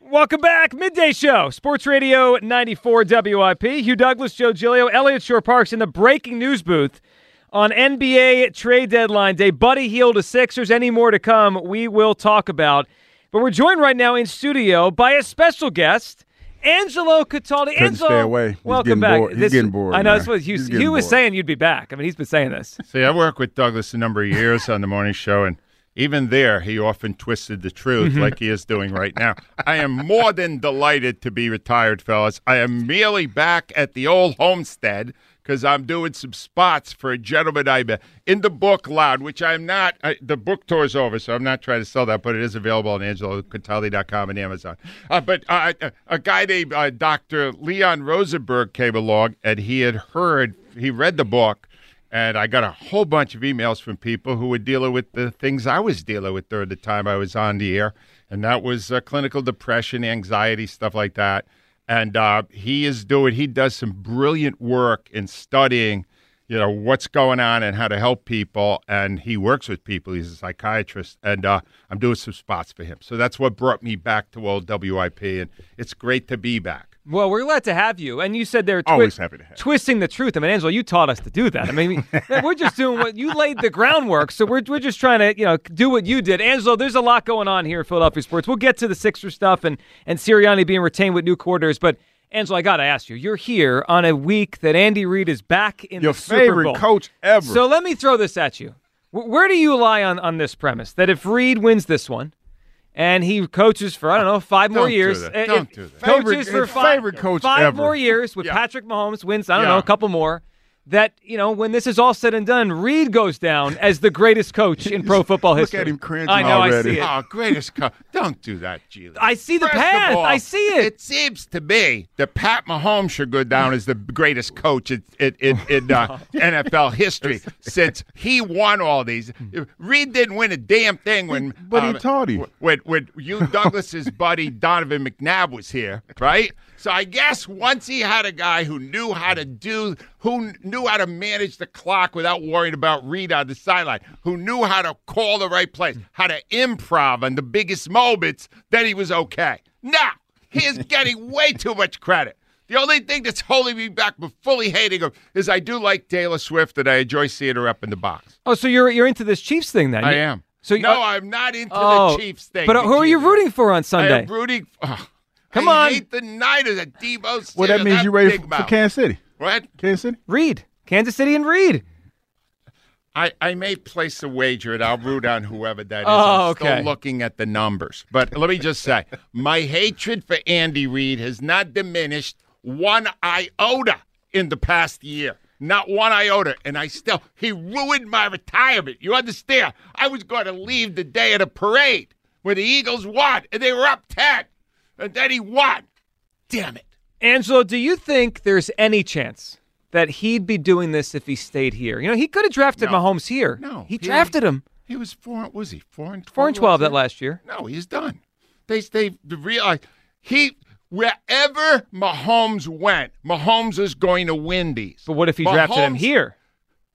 Welcome back, midday show, Sports Radio 94 WIP. Hugh Douglas, Joe Giglio, Eliot Shorr-Parks in the breaking news booth on NBA trade deadline day. Buddy Hield to Sixers. Any more to come? We will talk about. But we're joined right now in studio by a special guest. Angelo Cataldi. Couldn't Angelo, stay away. He's welcome back. bored. He's getting bored, I know man. that's what Hugh, He's Hugh was bored. saying. You'd be back. I mean, he's been saying this. See, I work with Douglas a number of years on the morning show, and even there, he often twisted the truth Mm-hmm. like he is doing right now. I am more than delighted to be retired, fellas. I am merely back at the old homestead because I'm doing some spots for a gentleman I met in the book Loud, which I'm not. I, the book tour is over, so I'm not trying to sell that, but it is available on AngeloCataldi.com and Amazon. Uh, but uh, a- a guy named uh, Dr. Leon Rosenberg came along, and he had heard, he read the book. And I got a whole bunch of emails from people who were dealing with the things I was dealing with during the time I was on the air. And that was uh, clinical depression, anxiety, stuff like that. And uh, he is doing, he does some brilliant work in studying, you know, what's going on and how to help people. And he works with people. He's a psychiatrist. And uh, I'm doing some spots for him. So that's what brought me back to old WIP. And it's great to be back. Well, we're glad to have you. And you said they're Always happy to have twisting the truth. I mean, Angelo, you taught us to do that. I mean, we- we're just doing what you laid the groundwork. So we're, we're just trying to, you know, do what you did. Angelo, there's a lot going on here in Philadelphia sports. We'll get to the Sixer stuff and, and Sirianni being retained with new quarters. But, Angelo, I got to ask you, you're here on a week that Andy Reid is back in Your the Super favorite Bowl. coach ever. So let me throw this at you. Wh- Where do you lie on, on this premise that if Reid wins this one and he coaches for, I don't know, five more Don't do years, that. uh, Don't do that. coaches Favorite- for five, favorite coach five ever. more years with Yeah. Patrick Mahomes wins, I don't Yeah. know, a couple more. That you know, when this is all said and done, Reid goes down as the greatest coach in pro football history. Look history. at him cringing I know, I see it. Oh, greatest co- Don't do that, Gila. I see the First path. all, I see it. It seems to me that Pat Mahomes should go down as the greatest coach in, in, in, in uh, NFL history since he won all these. Reid didn't win a damn thing when. But he um, taught him. When, when you Douglas's buddy Donovan McNabb was here, right? So I guess once he had a guy who knew how to do, who knew how to manage the clock without worrying about Reid on the sideline, who knew how to call the right plays, how to improv on the biggest moments, then he was okay. Now he is getting way too much credit. The only thing that's holding me back from fully hating him is I do like Taylor Swift and I enjoy seeing her up in the box. oh, so you're you're into this Chiefs thing then? I am. So you- no, I'm not into Oh, the Chiefs thing. But who are you rooting for on Sunday? I'm rooting. oh, Come I on. hate the Niners at Deebo. well, that means you're ready for, for Kansas City. What? Kansas City? Reid, Kansas City, and Reid. I, I may place a wager and I'll root on whoever that is. Oh, I'm okay. still looking at the numbers. But let me just say, my hatred for Andy Reid has not diminished one iota in the past year. Not one iota. And I still, he ruined my retirement. You understand? I was going to leave the day of the parade where the Eagles won and they were up 10. And then he won. Damn it. Angelo, do you think there's any chance that he'd be doing this if he stayed here? You know, he could have drafted No. Mahomes here. No, he he- drafted him He was four, was he? Four and 12? four and twelve that last year. No, he's done. They they realize he wherever Mahomes went, Mahomes is going to win these. But what if he drafted him here?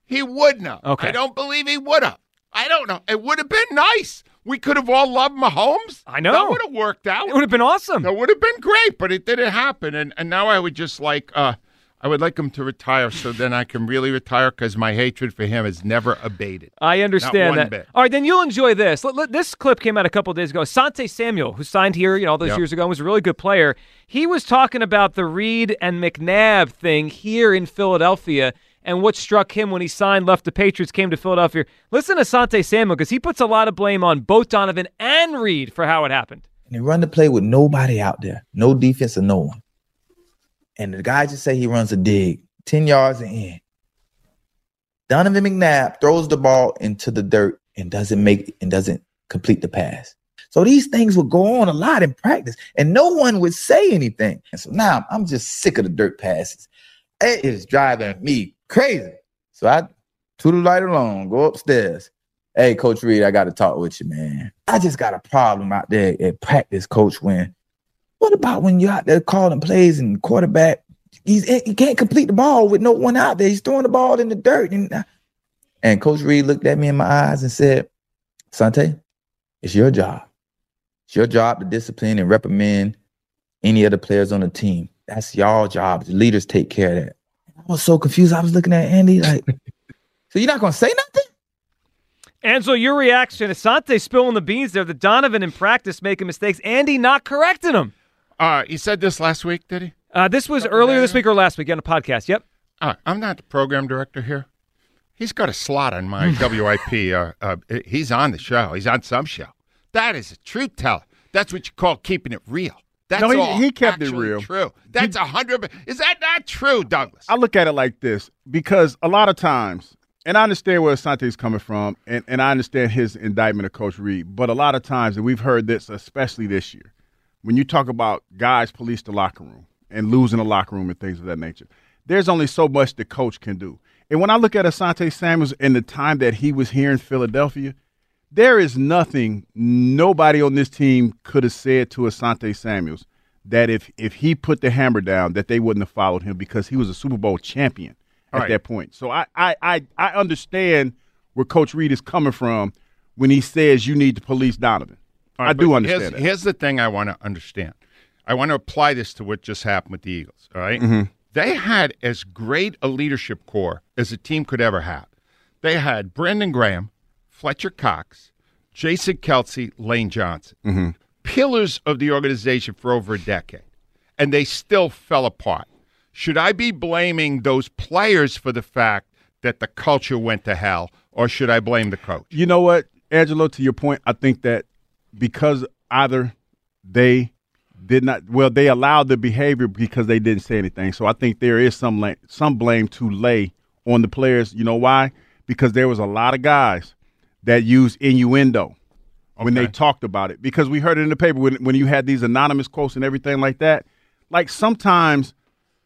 He wouldn't have. Okay. I don't believe he would have. I don't know. It would have been nice. We could have all loved Mahomes. I know. That would have worked out. It would have been awesome. That would have been great, but it didn't happen. And and now I would just like uh I would like him to retire so then I can really retire because my hatred for him has never abated. I understand that. bit. All right, then you'll enjoy this. Let- let- this clip came out a couple days ago. Sante Samuel, who signed here, you know, all those Yep. years ago, and was a really good player. He was talking about the Reid and McNabb thing here in Philadelphia and what struck him when he signed, left the Patriots, came to Philadelphia. Listen to Sante Samuel because he puts a lot of blame on both Donovan and Reid for how it happened. and he run the play with nobody out there, no defense or no one. And the guy just say he runs a dig, 10 yards and in. Donovan McNabb throws the ball into the dirt and doesn't make and doesn't complete the pass. So these things would go on a lot in practice, and no one would say anything. And so now I'm just sick of the dirt passes. It is driving me crazy. So I to the light alone, go upstairs. Hey, Coach Reid, I got to talk with you, man. I just got a problem out there at practice, Coach. When what about when you're out there calling plays and quarterback? He's he can't complete the ball with no one out there. He's throwing the ball in the dirt. And, and Coach Reid looked at me in my eyes and said, Sante, it's your job. It's your job to discipline and reprimand any of the players on the team. That's y'all job. The leaders take care of that. I was so confused. I was looking at Andy like, so you're not gonna say nothing? Angelo, your reaction? Asante spilling the beans there. The Donovan in practice making mistakes. Andy not correcting him. Uh, he said this last week, did he? Uh, this was earlier this week or last week on a podcast. Yep. Uh, I'm not the program director here. He's got a slot on my WIP. Uh, uh, he's on the show. He's on some show. That is a truth teller. That's what you call keeping it real. That's No, he- all he kept it real. True. That's a hundred. Is that not true, Douglas? I look at it like this because a lot of times, and I understand where Asante's coming from, and, and I understand his indictment of Coach Reid, but a lot of times, and we've heard this, especially this year, when you talk about guys police the locker room and losing the locker room and things of that nature, there's only so much the coach can do. And when I look at Asante Samuels and the time that he was here in Philadelphia, there is nothing nobody on this team could have said to Asante Samuels that if if he put the hammer down that they wouldn't have followed him because he was a Super Bowl champion at Right. that point. So I, I I I understand where Coach Reid is coming from when he says you need to police Donovan. I do understand Here's, that. here's the thing I want to understand. I want to apply this to what just happened with the Eagles. All right? Mm-hmm. They had as great a leadership core as a team could ever have. They had Brandon Graham, Fletcher Cox, Jason Kelce, Lane Johnson, Mm-hmm. pillars of the organization for over a decade, and they still fell apart. Should I be blaming those players for the fact that the culture went to hell, or should I blame the coach? You know what, Angelo, to your point, I think that because either they did not well, they allowed the behavior because they didn't say anything. So I think there is some la- some blame to lay on the players. You know why? Because there was a lot of guys that used innuendo when they talked about it. Because we heard it in the paper when when you had these anonymous quotes and everything like that. Like sometimes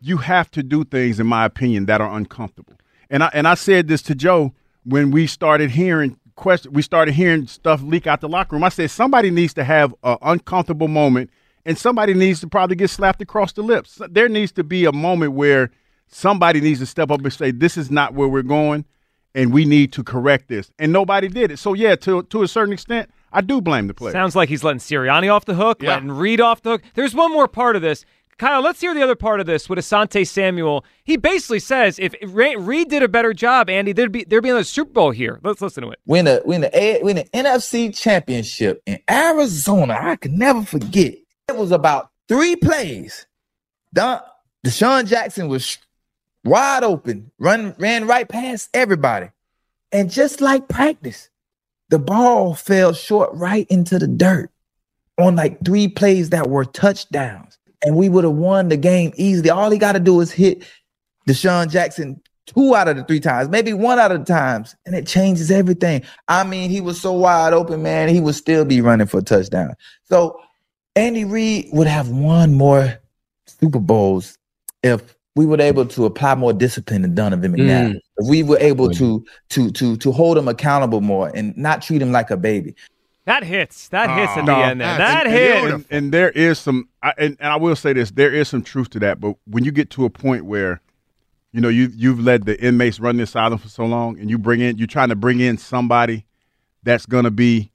you have to do things, in my opinion, that are uncomfortable. And I and I said this to Joe when we started hearing question, we started hearing stuff leak out the locker room. I said somebody needs to have an uncomfortable moment, and somebody needs to probably get slapped across the lips. There needs to be a moment where somebody needs to step up and say, "This is not where we're going." And we need to correct this, and nobody did it. So yeah, to to a certain extent, I do blame the players. Sounds like he's letting Sirianni off the hook, Yeah. letting Reid off the hook. There's one more part of this. Kyle, let's hear the other part of this with Asante Samuel. He basically says if Reid did a better job, Andy, there'd be there'd be another Super Bowl here. Let's listen to it. win a win a A- win an NFC championship in Arizona. I can never forget. It was about three plays. Don DeSean Jackson was wide open, run ran right past everybody, and just like practice, the ball fell short right into the dirt on like three plays that were touchdowns, and we would have won the game easily. All he got to do is hit DeSean Jackson two out of the three times, maybe one out of the times, and it changes everything. I mean, he was so wide open, man. He would still be running for a touchdown. So Andy Reid would have won more Super Bowls if we were able to apply more discipline to Donovan McNabb. Mm. If we were able to to to to hold him accountable more and not treat him like a baby. That hits. That hits Oh, at no, the end there. That a- hit. beautiful. and, and there is some I, and, and I will say this there is some truth to that but when you get to a point where you know you you've let the inmates run this island for so long and you bring in you're trying to bring in somebody that's going to be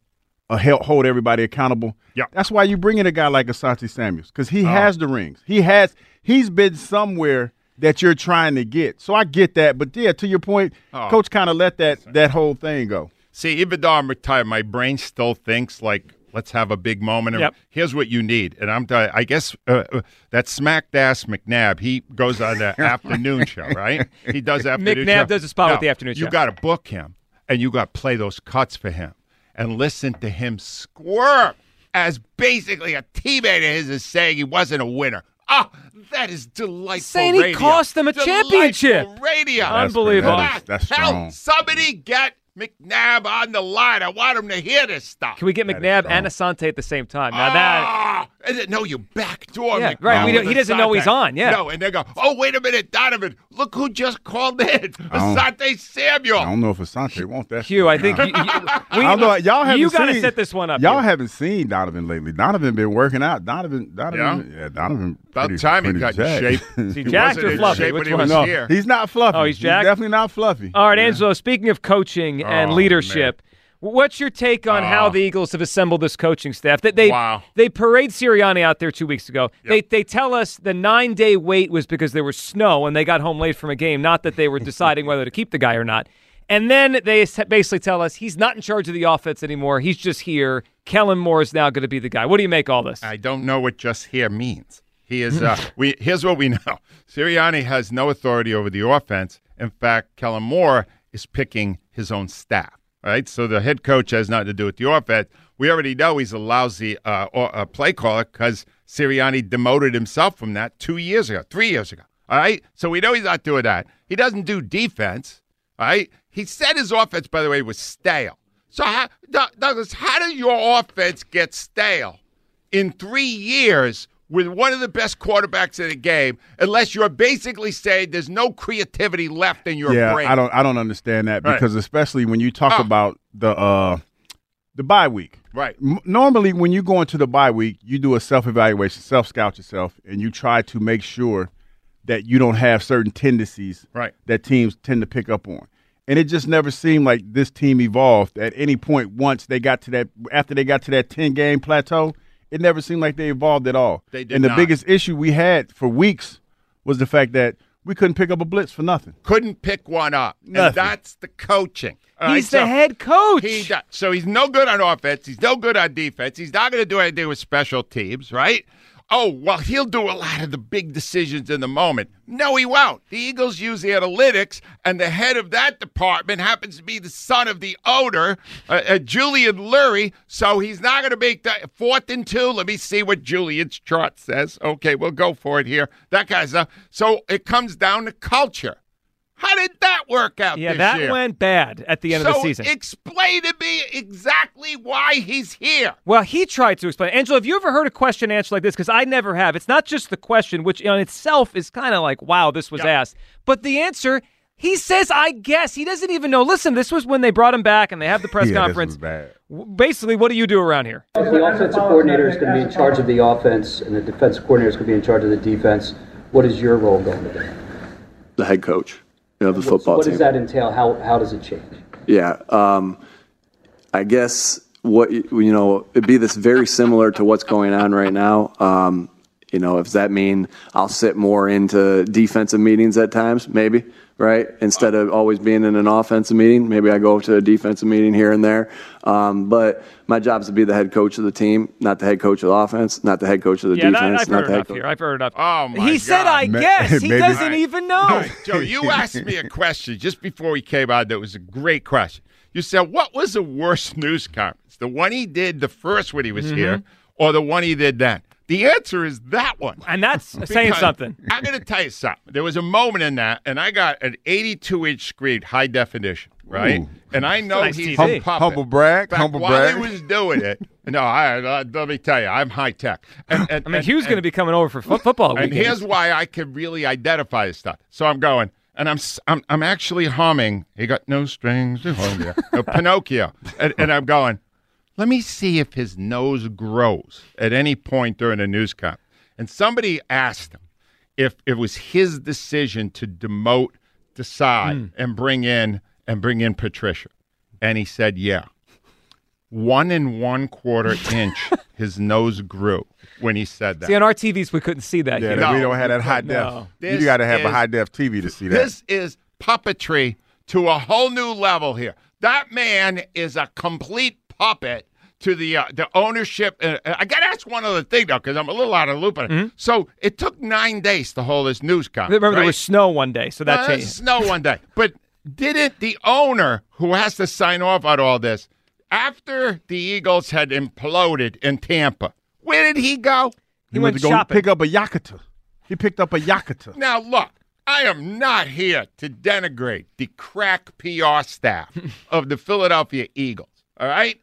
a help hold everybody accountable Yeah. that's why you bring in a guy like Asante Samuels because he Oh. has the rings he has he's been somewhere that you're trying to get so I get that but yeah to your point Oh. coach kind of let that that whole thing go See, even though I'm retired, my brain still thinks like, let's have a big moment. Yep. Here's what you need, and I'm. t- I guess uh, uh, that smacked ass McNabb. He goes on the afternoon show, right? He does afternoon. McNabb show. does a spot with the afternoon You show. got to book him, and you got to play those cuts for him, and listen to him squirm as basically a teammate of his is saying he wasn't a winner. Oh, that is delightful. Saying he radio. cost them a Delightful championship. Radio. Unbelievable. That is- that's Hell, strong. somebody get McNabb on the line. I want him to hear this stuff. Can we get That is McNabb and Asante at the same time? Now that Ah, and then, no, you backdoor Yeah, McNabb right, we don't- he doesn't know he's on, yeah. No, and they go, oh, wait a minute, Donovan, look who just called in. don't- Asante Samuel. I don't know if Asante wants that Hugh, I think you, you, we, I don't know. Y'all haven't you gotta set this one up. Y'all Hugh. haven't seen Donovan lately. Donovan been working out. Donovan, Donovan, yeah, Donovan. About pretty- time he pretty got in shape. Is he He jacked wasn't or in fluffy? shape Which he one? no, here. he's not fluffy. Oh, he's jacked? definitely not fluffy. All right, Yeah. Angelo. Speaking of coaching oh, and Oh, leadership, What's your take on how Oh. the Eagles have assembled this coaching staff? That they Wow. they parade Sirianni out there two weeks ago. They they tell us the nine day wait was because there was snow and they got home late from a game, not that they were deciding whether to keep the guy or not. And then they basically tell us he's not in charge of the offense anymore. He's just here. Kellen Moore is now going to be the guy. What do you make all this? I don't know what just here means. He is. Uh, we here's what we know: Sirianni has no authority over the offense. In fact, Kellen Moore is picking his own staff. Right, so the head coach has nothing to do with the offense. We already know he's a lousy uh, or, uh, play caller because Sirianni demoted himself from that two years ago, three years ago. All right, so we know he's not doing that. He doesn't do defense. All right, he said his offense, by the way, was stale. So, how, Doug- Douglas, how did your offense get stale? in three years with one of the best quarterbacks in the game, unless you're basically saying there's no creativity left in your yeah, brain. I don't I don't understand that Right. because especially when you talk Oh. about the uh the bye week. Right. M- normally when you go into the bye week, you do a self-evaluation, self-scout yourself and you try to make sure that you don't have certain tendencies Right. that teams tend to pick up on. And it just never seemed like this team evolved at any point once they got to that after they got to that 10 game plateau. It never seemed like they evolved at all. They did and the not. biggest issue we had for weeks was the fact that we couldn't pick up a blitz for nothing. Couldn't pick one up. Nothing. And that's the coaching. All right, he's the so head coach. He does. So he's no good on offense. He's no good on defense. He's not going to do anything with special teams, right? Oh, well, he'll do a lot of the big decisions in the moment. No, he won't. The Eagles use analytics, and the head of that department happens to be the son of the owner, uh, uh, Julian Lurie. So he's not going to make that fourth and two. Let me see what Julian's chart says. Okay, we'll go for it here. That guy's stuff. So it comes down to culture. How did that work out yeah, this that year? went bad at the end so of the season. explain to me exactly why he's here. Well, he tried to explain. Angela, have you ever heard a question answered like this? Because I never have. It's not just the question, which in itself is kind of like, wow, this was Yeah. asked. But the answer, he says, I guess. He doesn't even know. Listen, this was when they brought him back and they have the press Yeah, this conference. was bad. Basically, what do you do around here? The offensive coordinator is going to be in charge of the offense and the defensive coordinator is going to be in charge of the defense, what is your role going to be? the head coach of the football What team. does that entail? How, how does it change? Yeah, um, I guess what you you know it'd be this very similar to what's going on right now. Um, you know, does that mean I'll sit more into defensive meetings at times? Maybe, right? Instead of always being in an offensive meeting, maybe I go to a defensive meeting here and there. Um, but my job is to be the head coach of the team, not the head coach of the offense, not the head coach of the Yeah, defense, I've not heard the head enough coach. here. I've heard enough. Oh, my He said, I Ma- guess. He maybe- doesn't Right. even know. All right, Joe, you asked me a question just before we came on that was a great question. You said, what was the worst news conference? The one he did the first when he was here or the one he did then? The answer is that one. And that's saying something. I'm going to tell you something. There was a moment in that, and I got an 82 inch screen, high definition, right? Ooh. And I know Nice he's TV. a puppet. Humble brag, fact, humble while brag. he was doing it, no, I, uh, let me tell you, I'm high tech. And, and, I mean, Hugh's going to be coming over for fo- football and weekends. here's why I can really identify this stuff. So I'm going, and I'm s- I'm, I'm actually humming. He got no strings to hold you. Pinocchio, and, and I'm going. Let me see if his nose grows at any point during a news conference. And somebody asked him if it was his decision to demote Desai hmm. and bring in and bring in Patricia, and he said, "Yeah." One and one quarter inch, his nose grew when he said that. See, on our TVs, we couldn't see that Yeah, here. that we don't have that high def. This You got to have is- a high def TV to see that. This is puppetry to a whole new level here. That man is a complete puppet to the uh, the ownership. Uh, I got to ask one other thing though, because I'm a little out of the loop. on it. So it took nine days to hold this news conference. Remember, there was snow one day, so that Well, changed. snow one day, but didn't the owner who has to sign off on all this after the Eagles had imploded in Tampa? Where did he go? He went to go shopping. pick up a Yakata. He picked up a Yakata. Now, look, I am not here to denigrate the crack PR staff of the Philadelphia Eagles, all right?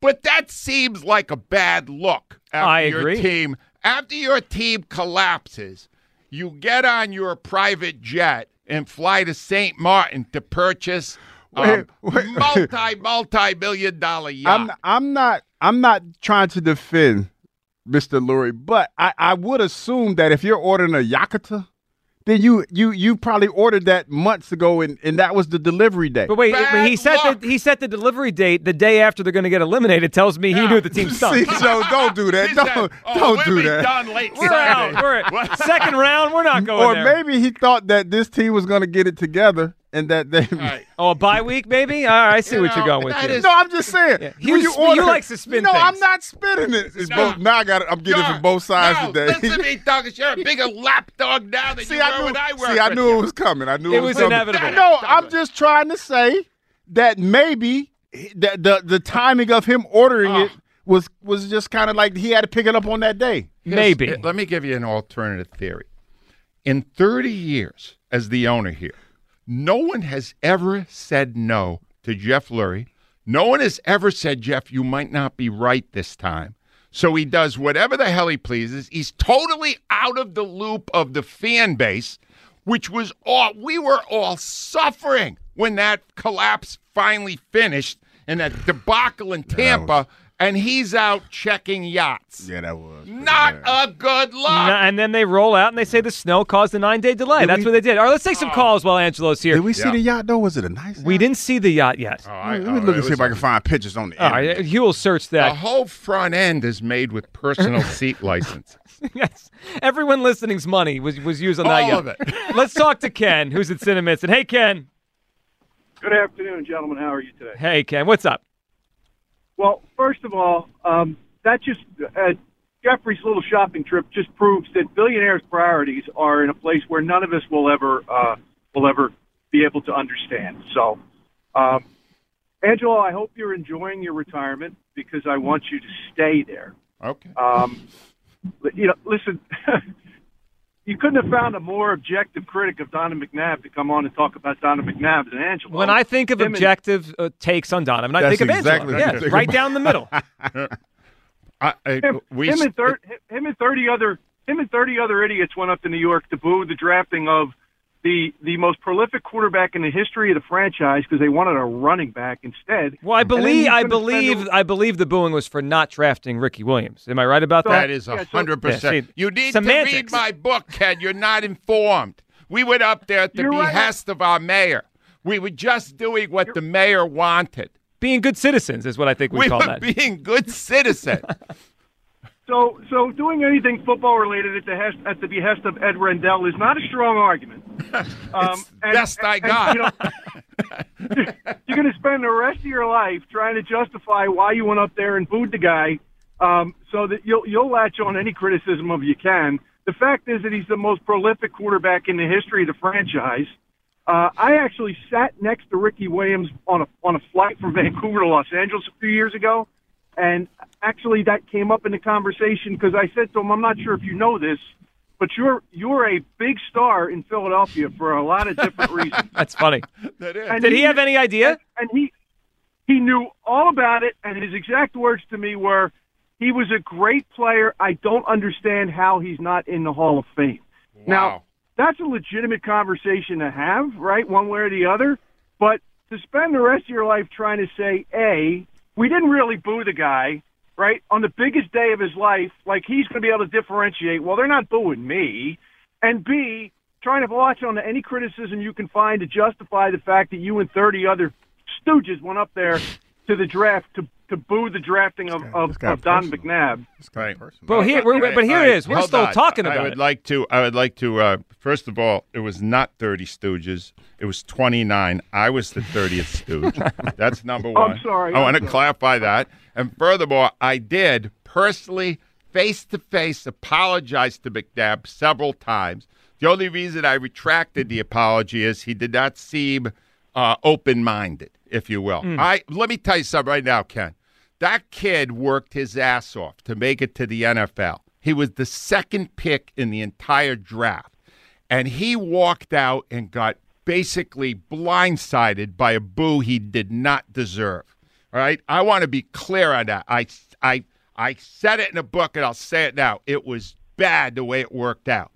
But that seems like a bad look after I your agree. team. After your team collapses, you get on your private jet and fly to St. Martin to purchase a Wait, um, wait. multi, multi million dollar yacht. I'm I'm not I'm not trying to defend Mr. Lurie, but I, I would assume that if you're ordering a Yakata, then you you you probably ordered that months ago, and, and that was the delivery day. But wait, Bad he set luck. the he set the delivery date the day after they're going to get eliminated. Tells me he Yeah. knew the team stunk. See, Joe, don't do that. Don't said, oh, don't we'll do be that. done late We're Saturday. out. We're second round. We're not going Or there. maybe he thought that this team was going to get it together, and that they. All right. oh, a bye week, maybe. All right, I see You what you're going with. that here. is- No, I'm just saying. Yeah. when You sp- you likes to spin No, I'm not spinning it. It's No. both, now I got. it. I'm getting it from both sides no, today. Listen to me, Douglas. You're a bigger lapdog now than see, you I were knew. when I worked see, I knew you. it was coming. I knew It it, was coming. inevitable. No, Damn I'm just trying to say that maybe the the, the timing of him ordering Oh. it was was just kind of like he had to pick it up on that day. Here's- Maybe. Let me give you an alternative theory. In 30 years as the owner here, no one has ever said no to Jeff Lurie. No one has ever said, Jeff, you might not be right this time. So he does whatever the hell he pleases. He's totally out of the loop of the fan base, which was all we were all suffering when that collapse finally finished and that debacle in Tampa, and he's out checking yachts. Yeah, that was Not a good No, look. and then they roll out and they say the snow caused a nine day delay. Did That's we- what they did. All right, let's take some calls while Angelo's here. Did we see Yeah. the yacht though? Was it a nice? We yacht? didn't see the yacht yet. Oh, I- Let oh, me look it and see was if I can find pictures on the All internet. right, you will search that. The that. whole front end is made with personal seat licenses. yes, everyone listening's money was was used on that All yacht. of it. Let's talk to Ken, who's at Cinemitz. And hey, Ken. Good afternoon, gentlemen. How are you today? Hey, Ken. What's up? Well, first of all, um, that just uh, Jeffrey's little shopping trip just proves that billionaires' priorities are in a place where none of us will ever uh, will ever be able to understand. So, um, Angelo, I hope you're enjoying your retirement because I want you to stay there. Okay. Um, you know, listen, you couldn't have found a more objective critic of Donovan McNabb to come on and talk about Donovan McNabb than Angelo. When I think of Him and- objective uh, takes on Donovan, I That's think of exactly Angelo. Yeah, right about. down the middle. I, I, him, we him and thir- him and thirty other him and thirty other idiots went up to New York to boo the drafting of the the most prolific quarterback in the history of the franchise because they wanted a running back instead. Well, I believe I believe a- I believe the booing was for not drafting Ricky Williams. Am I right about that? that is a Yeah, so- hundred Yeah, percent. You need semantics. to read my book, Ken. You're not informed. We went up there at the You're right. behest of our mayor. We were just doing what the mayor wanted. Being good citizens is what I think we, We call were that. being good citizens. So so doing anything football related at the behest, at the behest of Ed Rendell is not a strong argument. Um, it's the best I and, got. you know, you're going to spend the rest of your life trying to justify why you went up there and booed the guy, um, so that you'll you'll latch on any criticism of you can. The fact is that he's the most prolific quarterback in the history of the franchise. Uh, I actually sat next to Ricky Williams on a on a flight from Vancouver to Los Angeles a few years ago, and actually that came up in the conversation because I said to him, "I'm not sure if you know this, but you're you're a big star in Philadelphia for a lot of different reasons." That's funny. that is. And Did he have any idea? and he he knew all about it and his exact words to me were he was a great player i don't understand how he's not in the hall of fame now Wow. That's a legitimate conversation to have right one way or the other. But to spend the rest of your life trying to say a we didn't really boo the guy right? On the biggest day of his life like he's going to be able to differentiate well they're not booing me. And b trying to latch on to any criticism you can find to justify the fact that you and 30 other stooges went up there to the draft to, to boo the drafting of, of, of Don. McNabb. Right. But here, we're, but here All it right, is. We're hold still on. talking I would it. like to. I would like to. Uh, first of all, it was not thirty Stooges. It was twenty nine. I was the thirtieth Stooge. That's number one. I'm sorry, I want I'm to sorry. clarify that. And furthermore, I did personally, face to face, apologize to McNabb several times. The only reason I retracted the apology is he did not seem uh, open minded, if you will. I let me tell you something right now, Ken. That kid worked his ass off to make it to the NFL. He was the second pick in the entire draft. And he walked out and got basically blindsided by a boo he did not deserve. All right? I want to be clear on that. I, I, I said it in a book and I'll say it now. It was bad the way it worked out.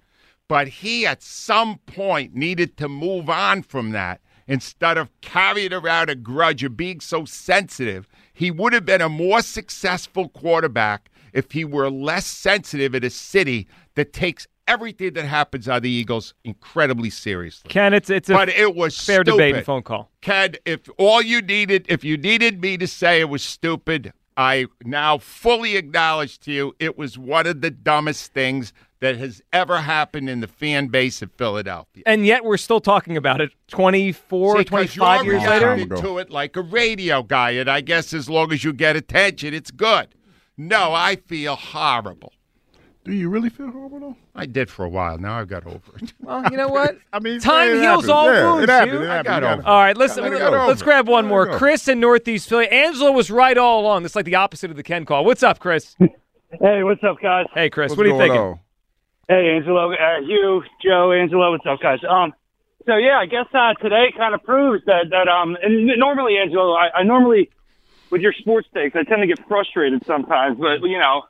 But he at some point needed to move on from that instead of carrying around a grudge or being so sensitive. He would have been a more successful quarterback if he were less sensitive at a city that takes everything that happens on the Eagles incredibly seriously. Ken, it's it's a but it was fair stupid. debate and phone call. Ken, if all you needed, if you needed me to say it was stupid, I now fully acknowledge to you it was one of the dumbest things that has ever happened in the fan base of Philadelphia. And yet we're still talking about it 24, See, 'cause 25 you're years later. Time reacting ago. to it like a radio guy, and I guess as long as you get attention, it's good. No, I feel horrible. Do you really feel horrible though? I did for a while. Now I've got over it. Well, you know what? I mean, Time heals happens. all yeah, wounds, It happened. Hugh. It I got over gotta- All right, listen. Gotta Let's get over grab one more. Chris in Northeast Philly. Angela was right all along. This is like the opposite of the Ken call. What's up, Chris? Hey, what's up, guys? Hey, Chris. What's what are you thinking? on? Hey, Angelo, uh, Hugh, Joe, Angelo, what's up, guys? Um, so yeah, I guess uh, today kind of proves that that um, and normally, Angelo, I, I normally with your sports takes, I tend to get frustrated sometimes, but you know,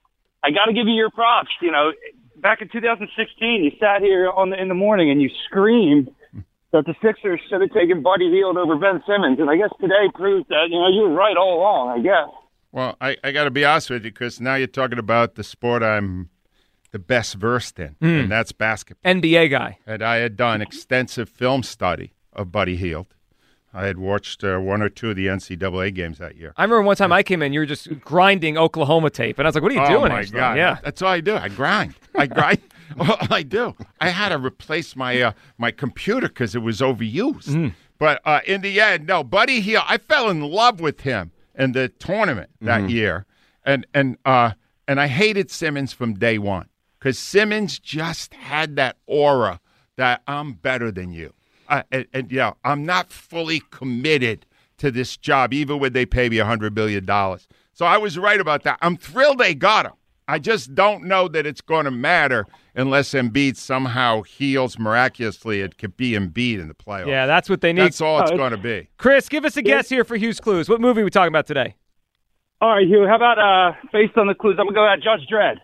I got to give you your props. You know, back in 2016, you sat here on the, in the morning and you screamed that the Sixers should have taken Buddy Hield over Ben Simmons, and I guess today proves that you know you were right all along. I guess. Well, I, I got to be honest with you, Chris. Now you're talking about the sport I'm the best versed in, and that's basketball. NBA guy. And I had done extensive film study of Buddy Hield. I had watched uh, one or two of the NCAA games that year. I remember one time I came in, you were just grinding Oklahoma tape, and I was like, "What are you oh doing?" my Angela? god! Yeah. that's all I do. I grind. I grind. all I do. I had to replace my uh, my computer because it was overused. Mm. But uh, in the end, no, Buddy Hield. I fell in love with him in the tournament that Mm-hmm. year, and and uh, and I hated Simmons from day one because Simmons just had that aura that I'm better than you. Uh, and, and yeah, I'm not fully committed to this job, even when they pay me a hundred billion dollars. So I was right about that. I'm thrilled they got him. I just don't know that it's going to matter unless Embiid somehow heals miraculously. It could be Embiid in the playoffs. Yeah, that's what they need. that's all it's Oh, going to be. Chris, give us a guess here for Hugh's Clues. What movie are we talking about today? All right, Hugh. How about uh, based on the clues, I'm gonna go at Judge Dredd.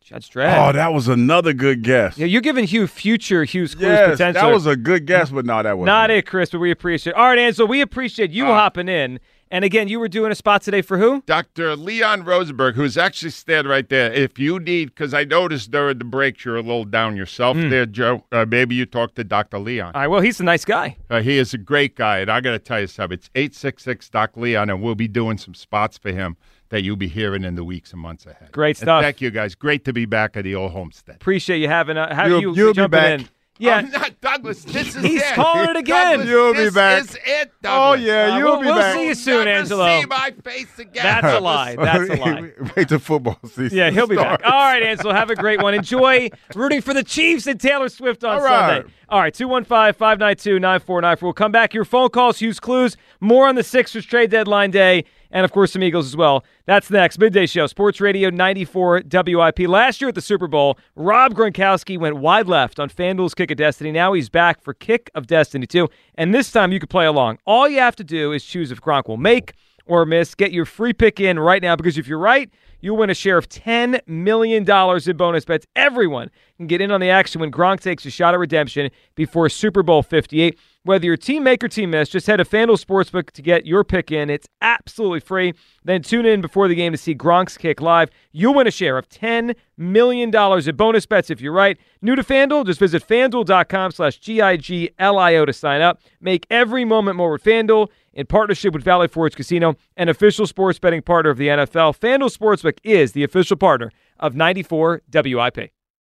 Judge Dredd. Oh, that was another good guess. yeah, you're giving Hugh future Hugh's Clues yes, potential. that was a good guess, but no, that was Not it, Chris, but we appreciate it. All right, Angela, we appreciate you hopping in. And again, you were doing a spot today for who? Dr. Leon Rosenberg, who's actually standing right there. If you need, because I noticed during the breaks you're a little down yourself there, Joe. Uh, maybe you talk to Dr. Leon. All right, well, he's a nice guy. Uh, he is a great guy, and I got to tell you something. It's eight six six Doc Leon, and we'll be doing some spots for him that you'll be hearing in the weeks and months ahead. Great And stuff. thank you, guys. Great to be back at the old homestead. Appreciate you having uh, having You'll- you you'll be jumping back. in. Yeah, I'm not Douglas. This is He's it. calling it again. Douglas, You'll be this back. is it, Oh yeah, Uh, you'll we'll- be we'll back. see you soon, Never Angelo. See my face again. That's a lie. That's a lie. Wait till football season. Yeah, he'll be back. All right, Ansel, have a great one. Enjoy rooting for the Chiefs and Taylor Swift on All right. Sunday. All right, 215-592-9494. We'll come back. Your phone calls, Hugh's Clues, more on the Sixers trade deadline day, and of course some Eagles as well. That's next. Midday Show, Sports Radio 94 WIP. Last year at the Super Bowl, Rob Gronkowski went wide left on FanDuel's Kick of Destiny. Now he's back for Kick of Destiny 2, and this time you can play along. All you have to do is choose if Gronk will make or miss. Get your free pick in right now because if you're right, you'll win a share of $10 million in bonus bets. Everyone can get in on the action when Gronk takes a shot at redemption before Super Bowl 58. Whether you're team make or team miss, just head to FanDuel Sportsbook to get your pick in. It's absolutely free. Then tune in before the game to see Gronk's kick live. You'll win a share of $10 million in bonus bets if you're right. New to FanDuel? Just visit FanDuel.com slash G-I-G-L-I-O to sign up. Make every moment more with FanDuel in partnership with Valley Forge Casino, an official sports betting partner of the NFL. FanDuel Sportsbook is the official partner of 94 WIP.